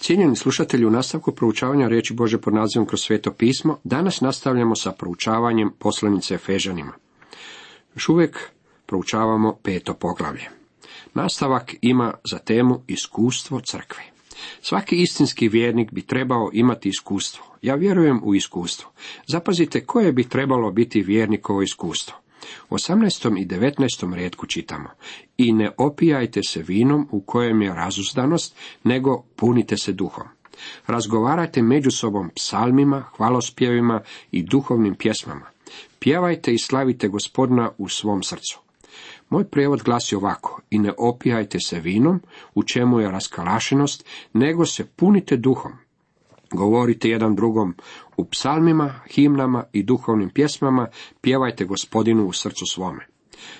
Cijenjeni slušatelji, u nastavku proučavanja riječi Bože pod nazivom kroz sveto pismo, danas nastavljamo sa proučavanjem poslanice Efežanima. Još uvijek proučavamo peto poglavlje. Nastavak ima za temu iskustvo crkve. Svaki istinski vjernik bi trebao imati iskustvo. Ja vjerujem u iskustvo. Zapazite koje bi trebalo biti vjernikovo iskustvo. U 18. i 19. redku čitamo I ne opijajte se vinom u kojem je razuzdanost, nego punite se duhom. Razgovarajte među sobom psalmima, hvalospjevima i duhovnim pjesmama. Pjevajte i slavite gospodina u svom srcu. Moj prijevod glasi ovako, i ne opijajte se vinom, u čemu je raskalašenost, nego se punite duhom. Govorite jedan drugom u psalmima, himnama i duhovnim pjesmama, pjevajte gospodinu u srcu svome.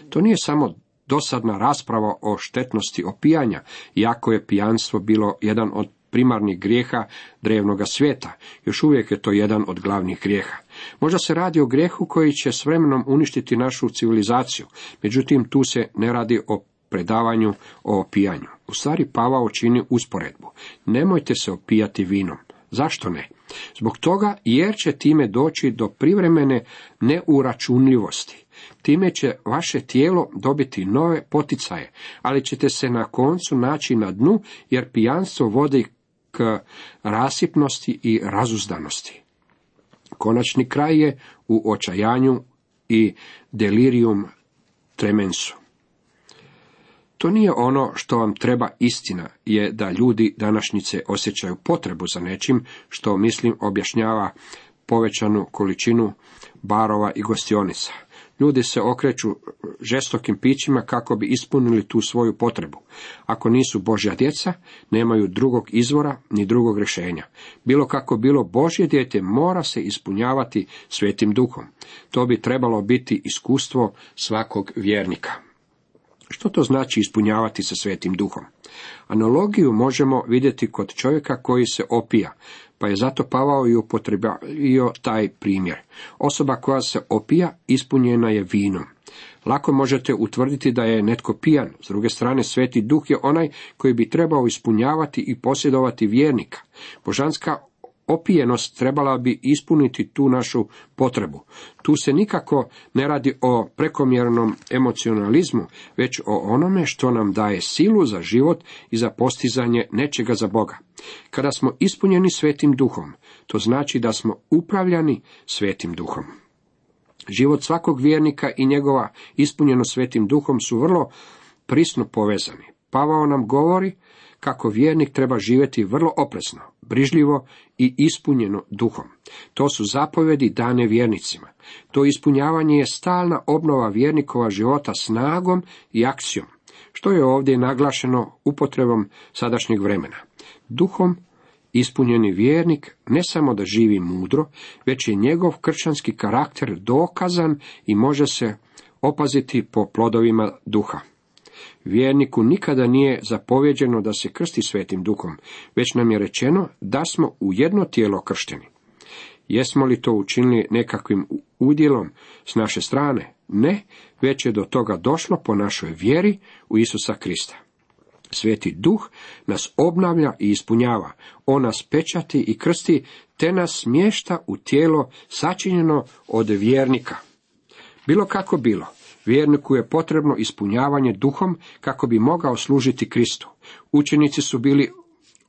To nije samo dosadna rasprava o štetnosti opijanja, iako je pijanstvo bilo jedan od primarnih grijeha drevnoga svijeta. Još uvijek je to jedan od glavnih grijeha. Možda se radi o grijehu koji će s vremenom uništiti našu civilizaciju, međutim tu se ne radi o predavanju o opijanju. U stvari Pavao čini usporedbu. Nemojte se opijati vinom. Zašto ne? Zbog toga jer će time doći do privremene neuračunljivosti. Time će vaše tijelo dobiti nove poticaje, ali ćete se na koncu naći na dnu, jer pijanstvo vodi k rasipnosti i razuzdanosti. Konačni kraj je u očajanju i delirium tremensu. To nije ono što vam treba istina, je da ljudi današnjice osjećaju potrebu za nečim, što mislim objašnjava povećanu količinu barova i gostionica. Ljudi se okreću žestokim pićima kako bi ispunili tu svoju potrebu. Ako nisu Božja djeca, nemaju drugog izvora ni drugog rješenja. Bilo kako bilo, Božje dijete mora se ispunjavati svetim duhom. To bi trebalo biti iskustvo svakog vjernika. Što to znači ispunjavati se svetim duhom? Analogiju možemo vidjeti kod čovjeka koji se opija, pa je zato Pavao i upotrebio taj primjer. Osoba koja se opija ispunjena je vinom. Lako možete utvrditi da je netko pijan, s druge strane sveti duh je onaj koji bi trebao ispunjavati i posjedovati vjernika. Božanska opijenost trebala bi ispuniti tu našu potrebu. Tu se nikako ne radi o prekomjernom emocionalizmu, već o onome što nam daje silu za život i za postizanje nečega za Boga. Kada smo ispunjeni svetim duhom, to znači da smo upravljani svetim duhom. Život svakog vjernika i njegova ispunjeno svetim duhom su vrlo prisno povezani. Pavao nam govori kako vjernik treba živjeti vrlo oprezno, brižljivo i ispunjeno duhom. To su zapovjedi dane vjernicima. To ispunjavanje je stalna obnova vjernikova života snagom i akcijom, što je ovdje naglašeno upotrebom sadašnjeg vremena. Duhom ispunjeni vjernik ne samo da živi mudro, već je njegov kršćanski karakter dokazan i može se opaziti po plodovima duha. Vjerniku nikada nije zapovjeđeno da se krsti svetim duhom, već nam je rečeno da smo u jedno tijelo kršteni. Jesmo li to učinili nekakvim udjelom s naše strane? Ne, već je do toga došlo po našoj vjeri u Isusa Krista. Sveti duh nas obnavlja i ispunjava, on nas pečati i krsti, te nas smješta u tijelo sačinjeno od vjernika. Bilo kako bilo, Vjerniku je potrebno ispunjavanje duhom kako bi mogao služiti Kristu. Učenici su bili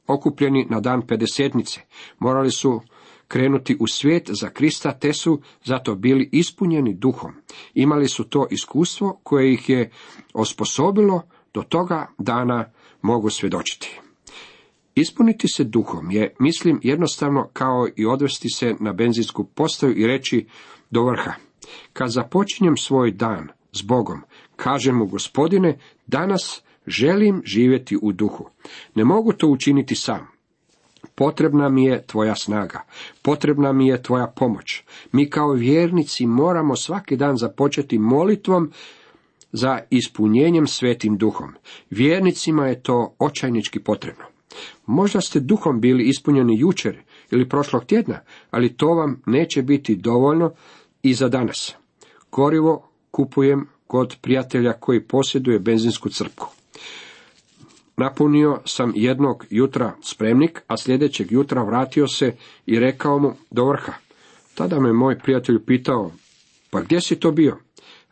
okupljeni na dan pedesetnice. Morali su krenuti u svijet za Krista, te su zato bili ispunjeni duhom. Imali su to iskustvo koje ih je osposobilo do toga dana mogu svjedočiti. Ispuniti se duhom je, mislim, jednostavno kao i odvesti se na benzinsku postaju i reći do vrha. Kad započinjem svoj dan, s Bogom. Kaže mu gospodine, danas želim živjeti u duhu. Ne mogu to učiniti sam. Potrebna mi je tvoja snaga, potrebna mi je tvoja pomoć. Mi kao vjernici moramo svaki dan započeti molitvom za ispunjenjem svetim duhom. Vjernicima je to očajnički potrebno. Možda ste duhom bili ispunjeni jučer ili prošlog tjedna, ali to vam neće biti dovoljno i za danas. Gorivo kupujem kod prijatelja koji posjeduje benzinsku crpku. Napunio sam jednog jutra spremnik, a sljedećeg jutra vratio se i rekao mu do vrha. Tada me moj prijatelj pitao, pa gdje si to bio?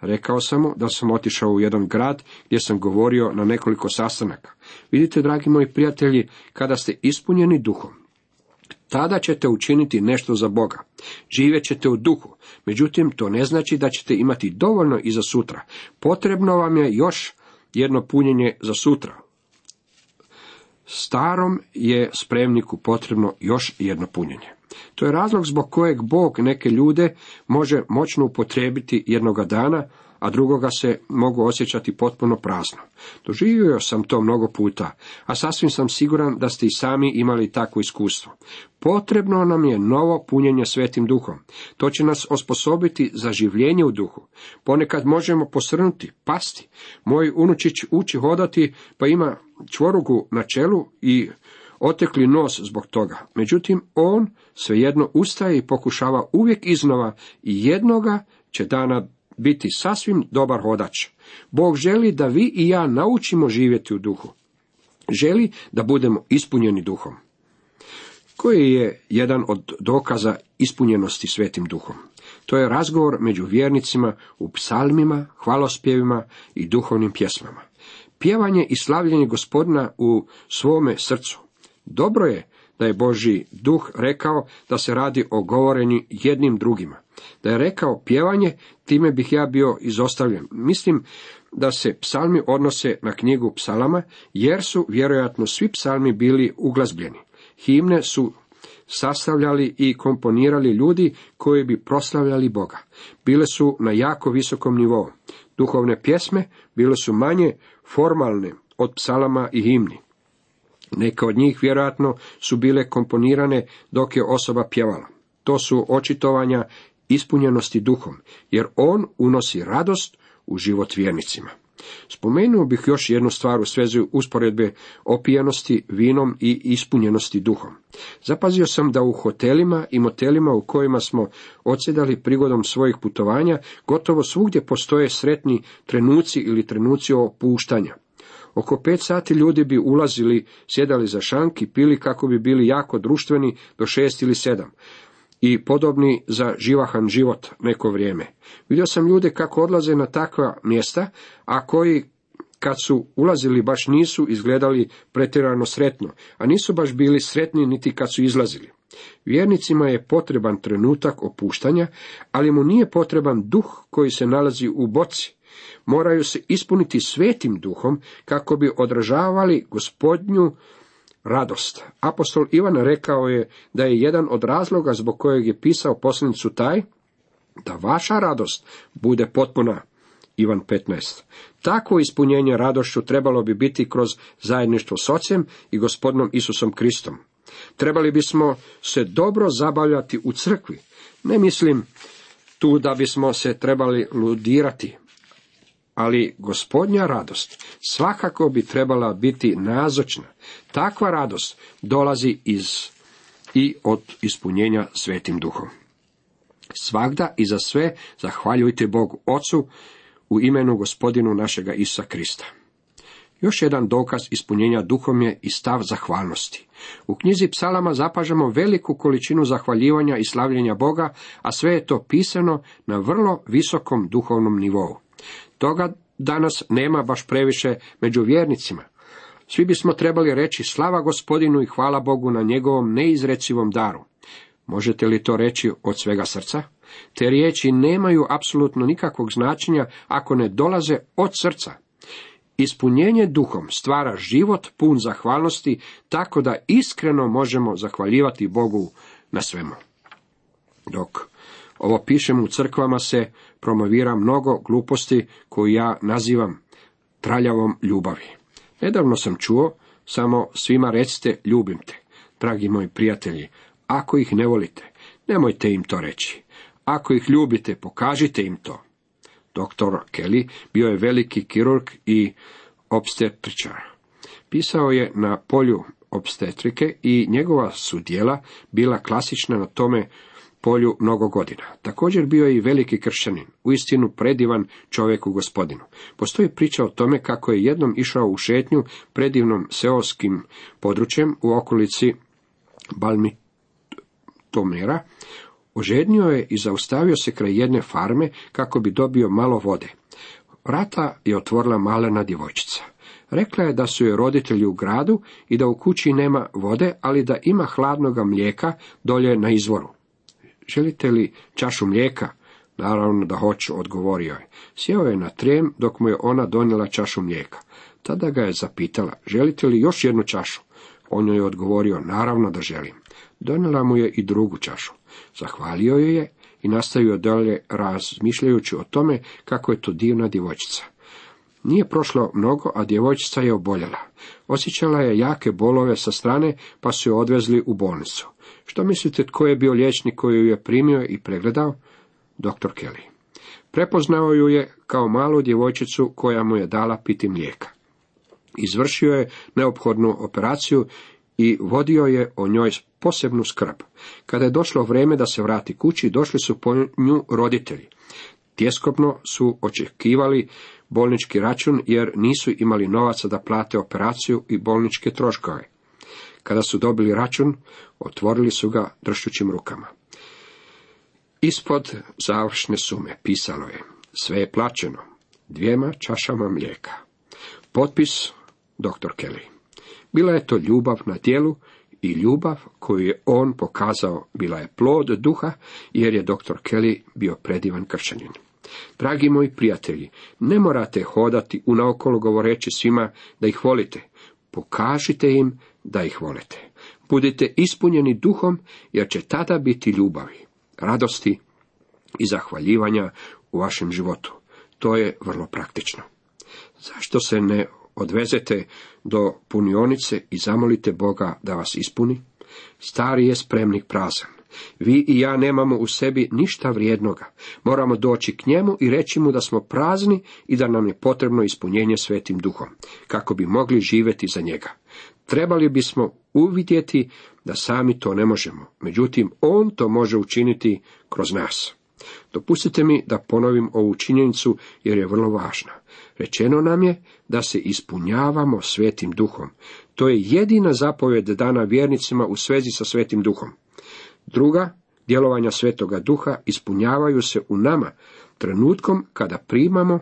Rekao sam mu da sam otišao u jedan grad gdje sam govorio na nekoliko sastanaka. Vidite, dragi moji prijatelji, kada ste ispunjeni duhom, tada ćete učiniti nešto za Boga. Živjet ćete u duhu, međutim to ne znači da ćete imati dovoljno i za sutra. Potrebno vam je još jedno punjenje za sutra. Starom je spremniku potrebno još jedno punjenje. To je razlog zbog kojeg Bog neke ljude može moćno upotrijebiti jednoga dana, a drugoga se mogu osjećati potpuno prazno. Doživio sam to mnogo puta, a sasvim sam siguran da ste i sami imali takvo iskustvo. Potrebno nam je novo punjenje svetim duhom. To će nas osposobiti za življenje u duhu. Ponekad možemo posrnuti, pasti. Moj unučić uči hodati, pa ima čvorugu na čelu i otekli nos zbog toga. Međutim, on svejedno ustaje i pokušava uvijek iznova i jednoga će dana biti sasvim dobar hodač. Bog želi da vi i ja naučimo živjeti u duhu. Želi da budemo ispunjeni duhom. Koji je jedan od dokaza ispunjenosti svetim duhom? To je razgovor među vjernicima u psalmima, hvalospjevima i duhovnim pjesmama. Pjevanje i slavljenje gospodina u svome srcu. Dobro je da je Boži duh rekao da se radi o govorenju jednim drugima. Da je rekao pjevanje, time bih ja bio izostavljen. Mislim da se psalmi odnose na knjigu psalama, jer su vjerojatno svi psalmi bili uglazbljeni. Himne su sastavljali i komponirali ljudi koji bi proslavljali Boga. Bile su na jako visokom nivou. Duhovne pjesme bile su manje formalne od psalama i himni. Neke od njih vjerojatno su bile komponirane dok je osoba pjevala. To su očitovanja ispunjenosti duhom, jer on unosi radost u život vjernicima. Spomenuo bih još jednu stvar u svezi usporedbe opijenosti vinom i ispunjenosti duhom. Zapazio sam da u hotelima i motelima u kojima smo odsjedali prigodom svojih putovanja, gotovo svugdje postoje sretni trenuci ili trenuci opuštanja. Oko pet sati ljudi bi ulazili, sjedali za šank i pili kako bi bili jako društveni do šest ili sedam i podobni za živahan život neko vrijeme. Vidio sam ljude kako odlaze na takva mjesta, a koji kad su ulazili baš nisu izgledali pretjerano sretno, a nisu baš bili sretni niti kad su izlazili. Vjernicima je potreban trenutak opuštanja, ali mu nije potreban duh koji se nalazi u boci. Moraju se ispuniti svetim duhom kako bi odražavali gospodnju radost. Apostol Ivan rekao je da je jedan od razloga zbog kojeg je pisao poslanicu taj, da vaša radost bude potpuna. Ivan 15. Takvo ispunjenje radošću trebalo bi biti kroz zajedništvo s Ocem i gospodinom Isusom Kristom. Trebali bismo se dobro zabavljati u crkvi. Ne mislim tu da bismo se trebali ludirati, ali gospodnja radost svakako bi trebala biti nazočna. Takva radost dolazi iz i od ispunjenja svetim duhom. Svagda i za sve zahvaljujte Bogu Ocu u imenu gospodinu našega Isa Krista. Još jedan dokaz ispunjenja duhom je i stav zahvalnosti. U knjizi psalama zapažamo veliku količinu zahvaljivanja i slavljenja Boga, a sve je to pisano na vrlo visokom duhovnom nivou. Toga danas nema baš previše među vjernicima. Svi bismo trebali reći slava gospodinu i hvala Bogu na njegovom neizrecivom daru. Možete li to reći od svega srca? Te riječi nemaju apsolutno nikakvog značenja ako ne dolaze od srca. Ispunjenje duhom stvara život pun zahvalnosti, tako da iskreno možemo zahvaljivati Bogu na svemu. Dok ovo pišem u crkvama se promovira mnogo gluposti koju ja nazivam traljavom ljubavi. Nedavno sam čuo, samo svima recite ljubim te. Dragi moji prijatelji, ako ih ne volite, nemojte im to reći. Ako ih ljubite, pokažite im to. Doktor Kelly bio je veliki kirurg i obstetričar. Pisao je na polju obstetrike i njegova su dijela bila klasična na tome polju mnogo godina. Također bio je i veliki kršćanin, uistinu predivan čovjek u gospodinu. Postoji priča o tome kako je jednom išao u šetnju predivnom seoskim područjem u okolici Balmitomera, ožednio je i zaustavio se kraj jedne farme kako bi dobio malo vode. Vrata je otvorila malena djevojčica. Rekla je da su joj roditelji u gradu i da u kući nema vode, ali da ima hladnoga mlijeka dolje na izvoru. Želite li čašu mlijeka? Naravno da hoću, odgovorio je. Sjeo je na trijem dok mu je ona donijela čašu mlijeka. Tada ga je zapitala, želite li još jednu čašu? On joj je odgovorio, naravno da želim. Donijela mu je i drugu čašu. Zahvalio joj je i nastavio dalje razmišljajući o tome kako je to divna djevojčica. Nije prošlo mnogo, a djevojčica je oboljela. Osjećala je jake bolove sa strane, pa su je odvezli u bolnicu. Što mislite tko je bio liječnik koji ju je primio i pregledao? Dr. Kelly. Prepoznao ju je kao malu djevojčicu koja mu je dala piti mlijeka. Izvršio je neophodnu operaciju i vodio je o njoj posebnu skrb. Kada je došlo vrijeme da se vrati kući, došli su po nju roditelji. Tjeskobno su očekivali bolnički račun jer nisu imali novaca da plate operaciju i bolničke troškove. Kada su dobili račun, otvorili su ga dršćućim rukama. Ispod završne sume pisalo je, sve je plaćeno, dvijema čašama mlijeka. Potpis dr. Kelly. Bila je to ljubav na tijelu i ljubav koju je on pokazao bila je plod duha jer je dr. Kelly bio predivan kršćanin. Dragi moji prijatelji, ne morate hodati unaokolo govoreći svima da ih volite. Pokažite im da ih volite. Budite ispunjeni duhom, jer će tada biti ljubavi, radosti i zahvaljivanja u vašem životu. To je vrlo praktično. Zašto se ne odvezete do punionice i zamolite Boga da vas ispuni? Stari je spremnik prazan. Vi i ja nemamo u sebi ništa vrijednoga. Moramo doći k njemu i reći mu da smo prazni i da nam je potrebno ispunjenje svetim duhom, kako bi mogli živjeti za njega. Trebali bismo uvidjeti da sami to ne možemo, međutim on to može učiniti kroz nas. Dopustite mi da ponovim ovu činjenicu jer je vrlo važna. Rečeno nam je da se ispunjavamo svetim duhom. To je jedina zapovjed dana vjernicima u svezi sa svetim duhom. Druga, djelovanja svetoga duha ispunjavaju se u nama trenutkom kada primamo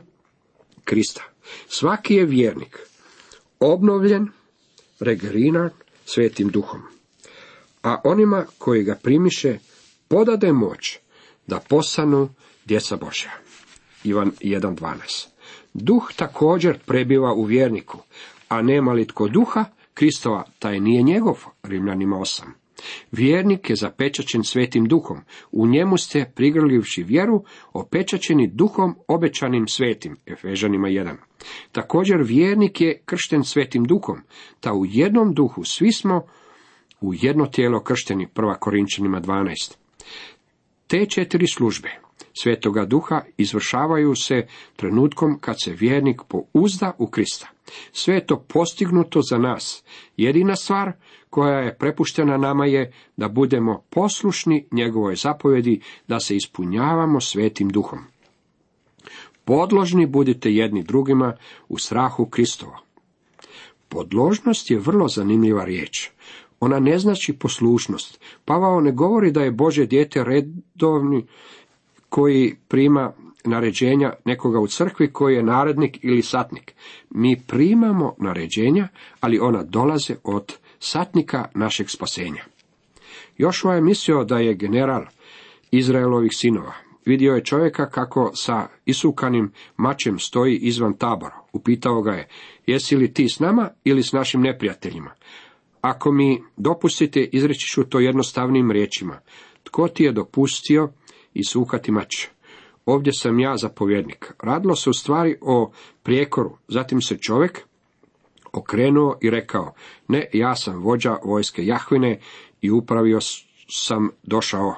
Krista. Svaki je vjernik obnovljen, regerinan svetim duhom. A onima koji ga primiše podade moć da postanu djeca Božja. Ivan 1.12 Duh također prebiva u vjerniku, a nema li tko duha, Kristova, taj nije njegov, Rimljanima 8. Vjernik je zapečačen svetim duhom, u njemu ste, prigrlivši vjeru, opečačeni duhom obećanim svetim, Efežanima 1. Također vjernik je kršten svetim duhom, ta u jednom duhu svi smo u jedno tijelo kršteni, prva Korinčanima 12. Te četiri službe, Svetoga duha izvršavaju se trenutkom kad se vjernik pouzda u Krista. Sve je to postignuto za nas. Jedina stvar koja je prepuštena nama je da budemo poslušni njegovoj zapovjedi, da se ispunjavamo svetim duhom. Podložni budite jedni drugima u strahu Kristova. Podložnost je vrlo zanimljiva riječ. Ona ne znači poslušnost. Pavao ne govori da je Bože dijete redovni koji prima naređenja nekoga u crkvi koji je narednik ili satnik. Mi primamo naređenja, ali ona dolaze od satnika našeg spasenja. Jošua je mislio da je general Izraelovih sinova. Vidio je čovjeka kako sa isukanim mačem stoji izvan tabora. Upitao ga je, jesi li ti s nama ili s našim neprijateljima? Ako mi dopustite, izreći ću to jednostavnim riječima. Tko ti je dopustio isukati mač? Ovdje sam ja zapovjednik. Radilo se u stvari o prijekoru. Zatim se čovjek okrenuo i rekao, ne, ja sam vođa vojske Jahvine i upravio sam došao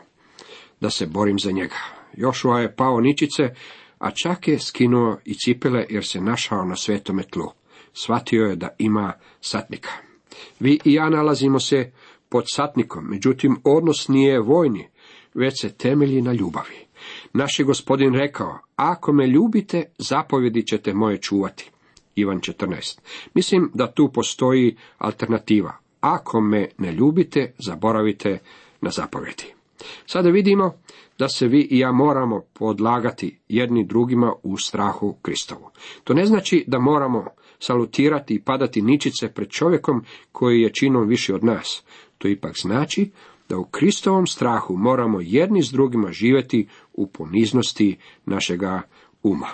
da se borim za njega. Jošua je pao ničice, a čak je skinuo i cipele jer se našao na svetome tlu. Shvatio je da ima satnika. Vi i ja nalazimo se pod satnikom, međutim odnos nije vojni. već se temelji na ljubavi. Naš je gospodin rekao, ako me ljubite, zapovjedi ćete moje čuvati. Ivan 14. Mislim da tu postoji alternativa. Ako me ne ljubite, zaboravite na zapovjedi. Sada vidimo da se vi i ja moramo podlagati jedni drugima u strahu Kristovu. To ne znači da moramo salutirati i padati ničice pred čovjekom koji je činom viši od nas. To ipak znači da u Kristovom strahu moramo jedni s drugima živjeti u poniznosti našega uma.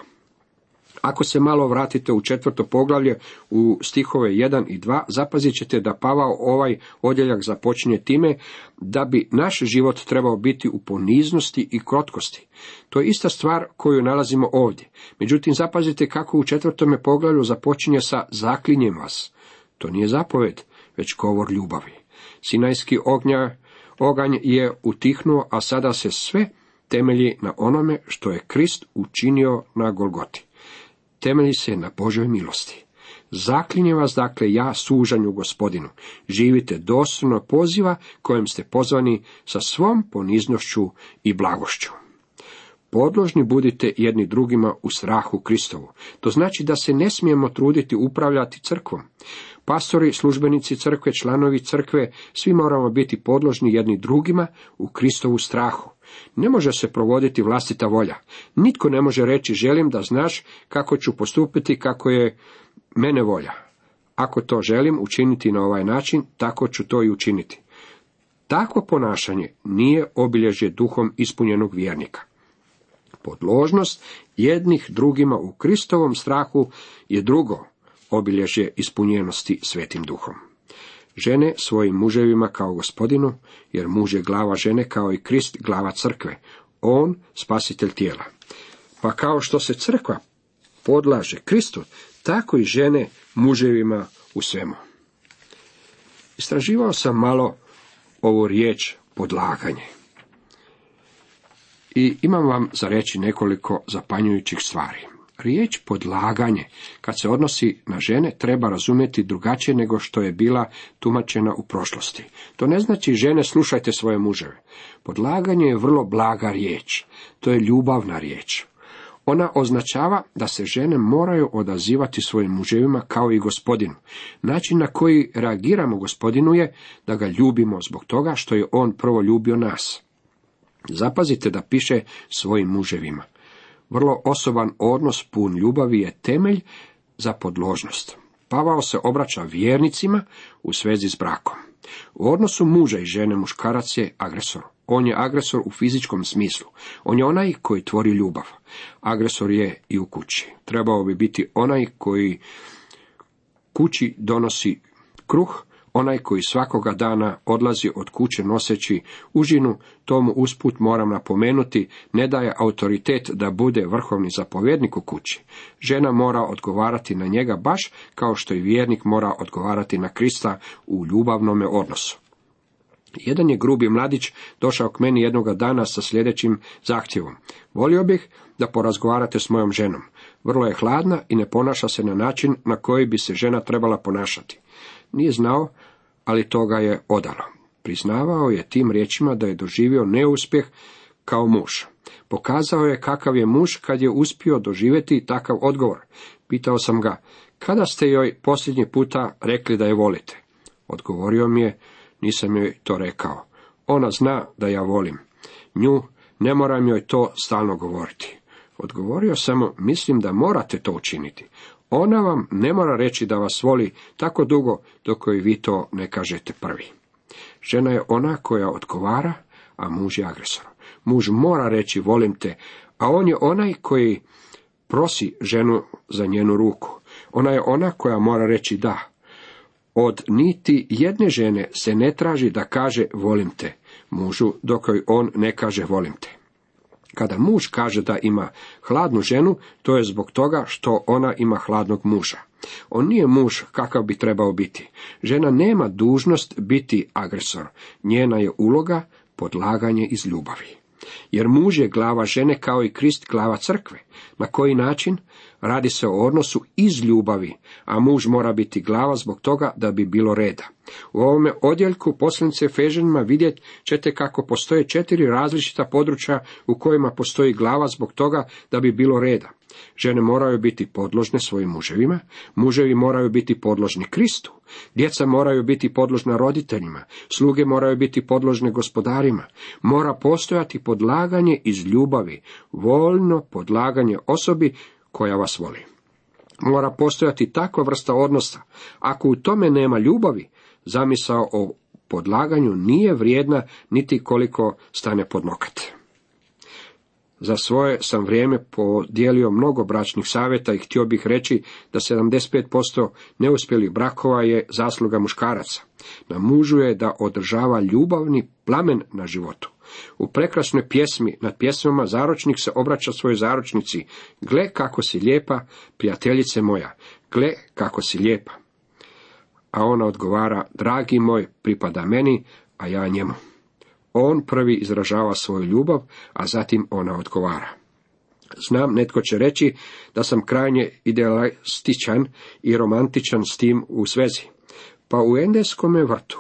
Ako se malo vratite u četvrto poglavlje u stihove 1 i 2, zapazit ćete da Pavao ovaj odjeljak započinje time da bi naš život trebao biti u poniznosti i krotkosti. To je ista stvar koju nalazimo ovdje. Međutim, zapazite kako u četvrtome poglavlju započinje sa zaklinjem vas. To nije zapoved, već govor ljubavi. Sinajski ognja, oganj je utihnuo, a sada se sve temelji na onome što je Krist učinio na Golgoti temelji se na Božoj milosti. Zaklinjem vas dakle ja sužanju gospodinu. Živite doslovno poziva kojem ste pozvani sa svom poniznošću i blagošću. Podložni budite jedni drugima u strahu Kristovu. To znači da se ne smijemo truditi upravljati crkvom. Pastori, službenici crkve, članovi crkve, svi moramo biti podložni jedni drugima u Kristovu strahu. Ne može se provoditi vlastita volja. Nitko ne može reći želim da znaš kako ću postupiti kako je mene volja. Ako to želim učiniti na ovaj način, tako ću to i učiniti. Takvo ponašanje nije obilježje duhom ispunjenog vjernika. Podložnost jednih drugima u Kristovom strahu je drugo obilježje ispunjenosti svetim duhom žene svojim muževima kao gospodinu, jer muž je glava žene kao i Krist glava crkve, on spasitelj tijela. Pa kao što se crkva podlaže Kristu, tako i žene muževima u svemu. Istraživao sam malo ovu riječ podlaganje. I imam vam za reći nekoliko zapanjujućih stvari. Riječ podlaganje, kad se odnosi na žene, treba razumjeti drugačije nego što je bila tumačena u prošlosti. To ne znači žene slušajte svoje muževe. Podlaganje je vrlo blaga riječ. To je ljubavna riječ. Ona označava da se žene moraju odazivati svojim muževima kao i gospodinu. Način na koji reagiramo gospodinu je da ga ljubimo zbog toga što je on prvo ljubio nas. Zapazite da piše svojim muževima. Vrlo osoban odnos pun ljubavi je temelj za podložnost. Pavao se obraća vjernicima u svezi s brakom. U odnosu muža i žene muškarac je agresor. On je agresor u fizičkom smislu. On je onaj koji tvori ljubav. Agresor je i u kući. Trebao bi biti onaj koji kući donosi kruh, Onaj koji svakoga dana odlazi od kuće noseći užinu, tomu usput moram napomenuti, ne daje autoritet da bude vrhovni zapovjednik u kući. Žena mora odgovarati na njega baš kao što i vjernik mora odgovarati na Krista u ljubavnome odnosu. Jedan je grubi mladić došao k meni jednoga dana sa sljedećim zahtjevom. Volio bih da porazgovarate s mojom ženom. Vrlo je hladna i ne ponaša se na način na koji bi se žena trebala ponašati. Nije znao, ali to ga je odalo. Priznavao je tim riječima da je doživio neuspjeh kao muž. Pokazao je kakav je muž kad je uspio doživjeti takav odgovor. Pitao sam ga, kada ste joj posljednji puta rekli da je volite? Odgovorio mi je, nisam joj to rekao. Ona zna da ja volim. Nju ne moram joj to stalno govoriti. Odgovorio sam, mislim da morate to učiniti. Ona vam ne mora reći da vas voli tako dugo dok joj vi to ne kažete prvi. Žena je ona koja odgovara, a muž je agresor. Muž mora reći volim te, a on je onaj koji prosi ženu za njenu ruku. Ona je ona koja mora reći da. Od niti jedne žene se ne traži da kaže volim te mužu, dok joj on ne kaže volim te. Kada muž kaže da ima hladnu ženu, to je zbog toga što ona ima hladnog muža. On nije muž kakav bi trebao biti. Žena nema dužnost biti agresor. Njena je uloga podlaganje iz ljubavi. Jer muž je glava žene kao i Krist glava crkve. Na koji način? Radi se o odnosu iz ljubavi, a muž mora biti glava zbog toga da bi bilo reda. U ovome odjeljku poslanice Feženima vidjet ćete kako postoje četiri različita područja u kojima postoji glava zbog toga da bi bilo reda. Žene moraju biti podložne svojim muževima, muževi moraju biti podložni Kristu, djeca moraju biti podložna roditeljima, sluge moraju biti podložne gospodarima, mora postojati podlaganje iz ljubavi, voljno podlaganje osobi koja vas voli. Mora postojati takva vrsta odnosa. Ako u tome nema ljubavi, zamisao o podlaganju nije vrijedna niti koliko stane pod nokat. Za svoje sam vrijeme podijelio mnogo bračnih savjeta i htio bih reći da 75% neuspjelih brakova je zasluga muškaraca. Na mužu je da održava ljubavni plamen na životu. U prekrasnoj pjesmi nad pjesmama zaročnik se obraća svojoj zaročnici. Gle kako si lijepa, prijateljice moja, gle kako si lijepa. A ona odgovara, dragi moj, pripada meni, a ja njemu. On prvi izražava svoju ljubav, a zatim ona odgovara. Znam, netko će reći da sam krajnje idealističan i romantičan s tim u svezi. Pa u Endeskome vrtu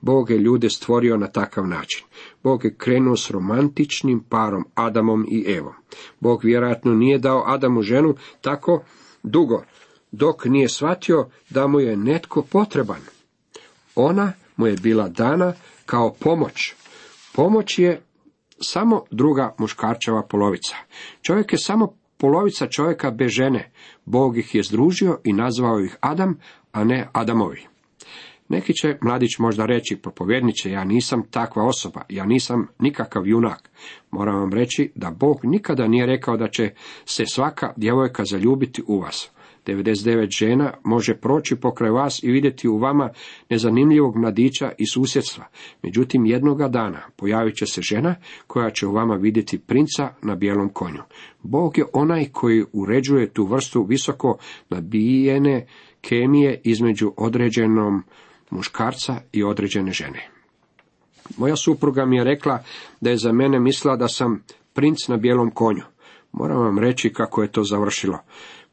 Bog je ljude stvorio na takav način. Bog je krenuo s romantičnim parom Adamom i Evom. Bog vjerojatno nije dao Adamu ženu tako dugo, dok nije shvatio da mu je netko potreban. Ona mu je bila dana kao pomoć. Pomoć je samo druga muškarčeva polovica. Čovjek je samo polovica čovjeka bez žene. Bog ih je združio i nazvao ih Adam, a ne Adamovi. Neki će mladić možda reći, propovjedniče, ja nisam takva osoba, ja nisam nikakav junak. Moram vam reći da Bog nikada nije rekao da će se svaka djevojka zaljubiti u vas. 99 žena može proći pokraj vas i vidjeti u vama nezanimljivog mladića i susjedstva. Međutim, jednoga dana pojavit će se žena koja će u vama vidjeti princa na bijelom konju. Bog je onaj koji uređuje tu vrstu visoko nabijene kemije između određenom muškarca i određene žene. Moja supruga mi je rekla da je za mene mislila da sam princ na bijelom konju. Moram vam reći kako je to završilo.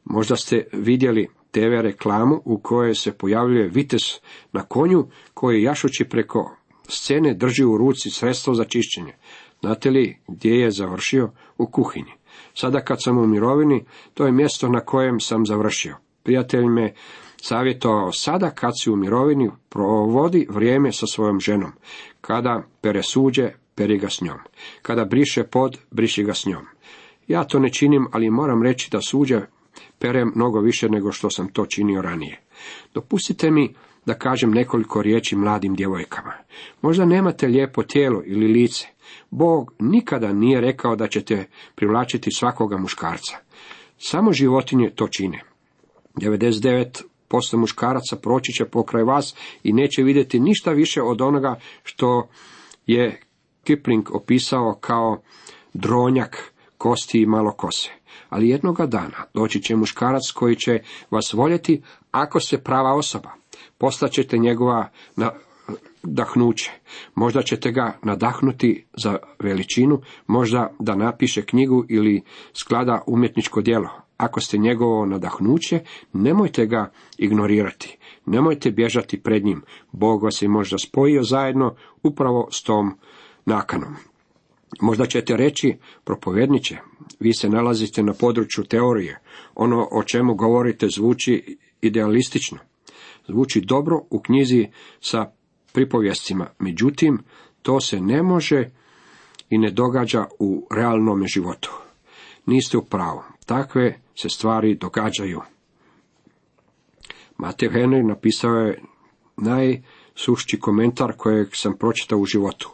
Možda ste vidjeli TV reklamu u kojoj se pojavljuje vites na konju koji jašući preko scene drži u ruci sredstvo za čišćenje. Znate li gdje je završio? U kuhinji. Sada kad sam u mirovini, to je mjesto na kojem sam završio. Prijatelj me savjetovao sada kad si u mirovini provodi vrijeme sa svojom ženom. Kada pere suđe, peri ga s njom. Kada briše pod, briši ga s njom. Ja to ne činim, ali moram reći da suđe perem mnogo više nego što sam to činio ranije. Dopustite mi da kažem nekoliko riječi mladim djevojkama. Možda nemate lijepo tijelo ili lice. Bog nikada nije rekao da ćete privlačiti svakoga muškarca. Samo životinje to čine. 99 posto muškaraca proći će pokraj vas i neće vidjeti ništa više od onoga što je Kipling opisao kao dronjak kosti i malo kose. Ali jednoga dana doći će muškarac koji će vas voljeti ako ste prava osoba. Postaćete njegova nadahnuće. Možda ćete ga nadahnuti za veličinu, možda da napiše knjigu ili sklada umjetničko djelo. Ako ste njegovo nadahnuće, nemojte ga ignorirati. Nemojte bježati pred njim. Bog vas je možda spojio zajedno upravo s tom nakanom. Možda ćete reći, propovjedniče, vi se nalazite na području teorije. Ono o čemu govorite zvuči idealistično. Zvuči dobro u knjizi sa pripovjestima. Međutim, to se ne može i ne događa u realnom životu. Niste u pravu. Takve se stvari događaju. Matej Henry napisao je najsušći komentar kojeg sam pročitao u životu,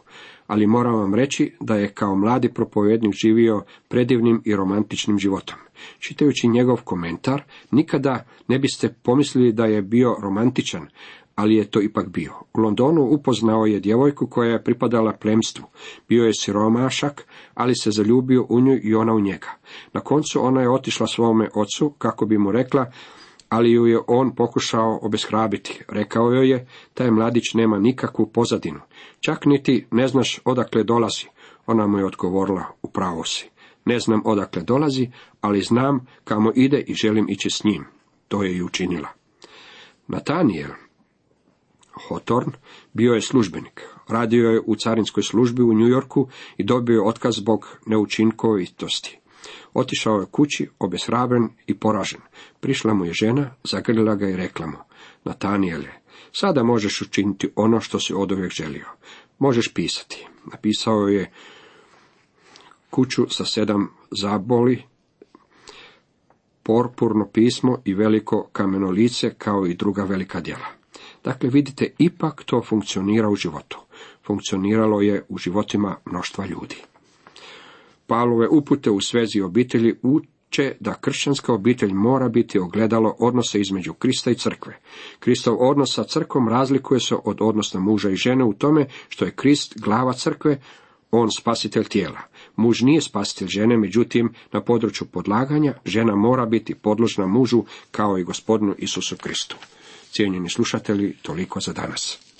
ali moram vam reći da je kao mladi propovjednik živio predivnim i romantičnim životom. Čitajući njegov komentar, nikada ne biste pomislili da je bio romantičan, ali je to ipak bio. U Londonu upoznao je djevojku koja je pripadala plemstvu. Bio je siromašak, ali se zaljubio u nju i ona u njega. Na koncu ona je otišla svome ocu kako bi mu rekla, ali ju je on pokušao obeshrabiti. Rekao joj je, taj mladić nema nikakvu pozadinu. Čak niti ne znaš odakle dolazi. Ona mu je odgovorila, upravo si. Ne znam odakle dolazi, ali znam kamo ide i želim ići s njim. To je i učinila. Natanijel, Hotorn, bio je službenik. Radio je u carinskoj službi u New Yorku i dobio je otkaz zbog neučinkovitosti. Otišao je kući, obeshrabren i poražen. Prišla mu je žena, zagrlila ga i rekla mu, Natanijele, sada možeš učiniti ono što si od uvijek želio. Možeš pisati. Napisao je kuću sa sedam zaboli, porpurno pismo i veliko kameno lice kao i druga velika djela. Dakle, vidite, ipak to funkcionira u životu. Funkcioniralo je u životima mnoštva ljudi. Pavlove upute u svezi obitelji uče da kršćanska obitelj mora biti ogledalo odnose između Krista i crkve. Kristov odnos sa crkvom razlikuje se od odnosa muža i žene u tome što je Krist glava crkve, on spasitelj tijela. Muž nije spasitelj žene, međutim, na području podlaganja žena mora biti podložna mužu kao i gospodinu Isusu Kristu. Cijenjeni slušatelji, toliko za danas.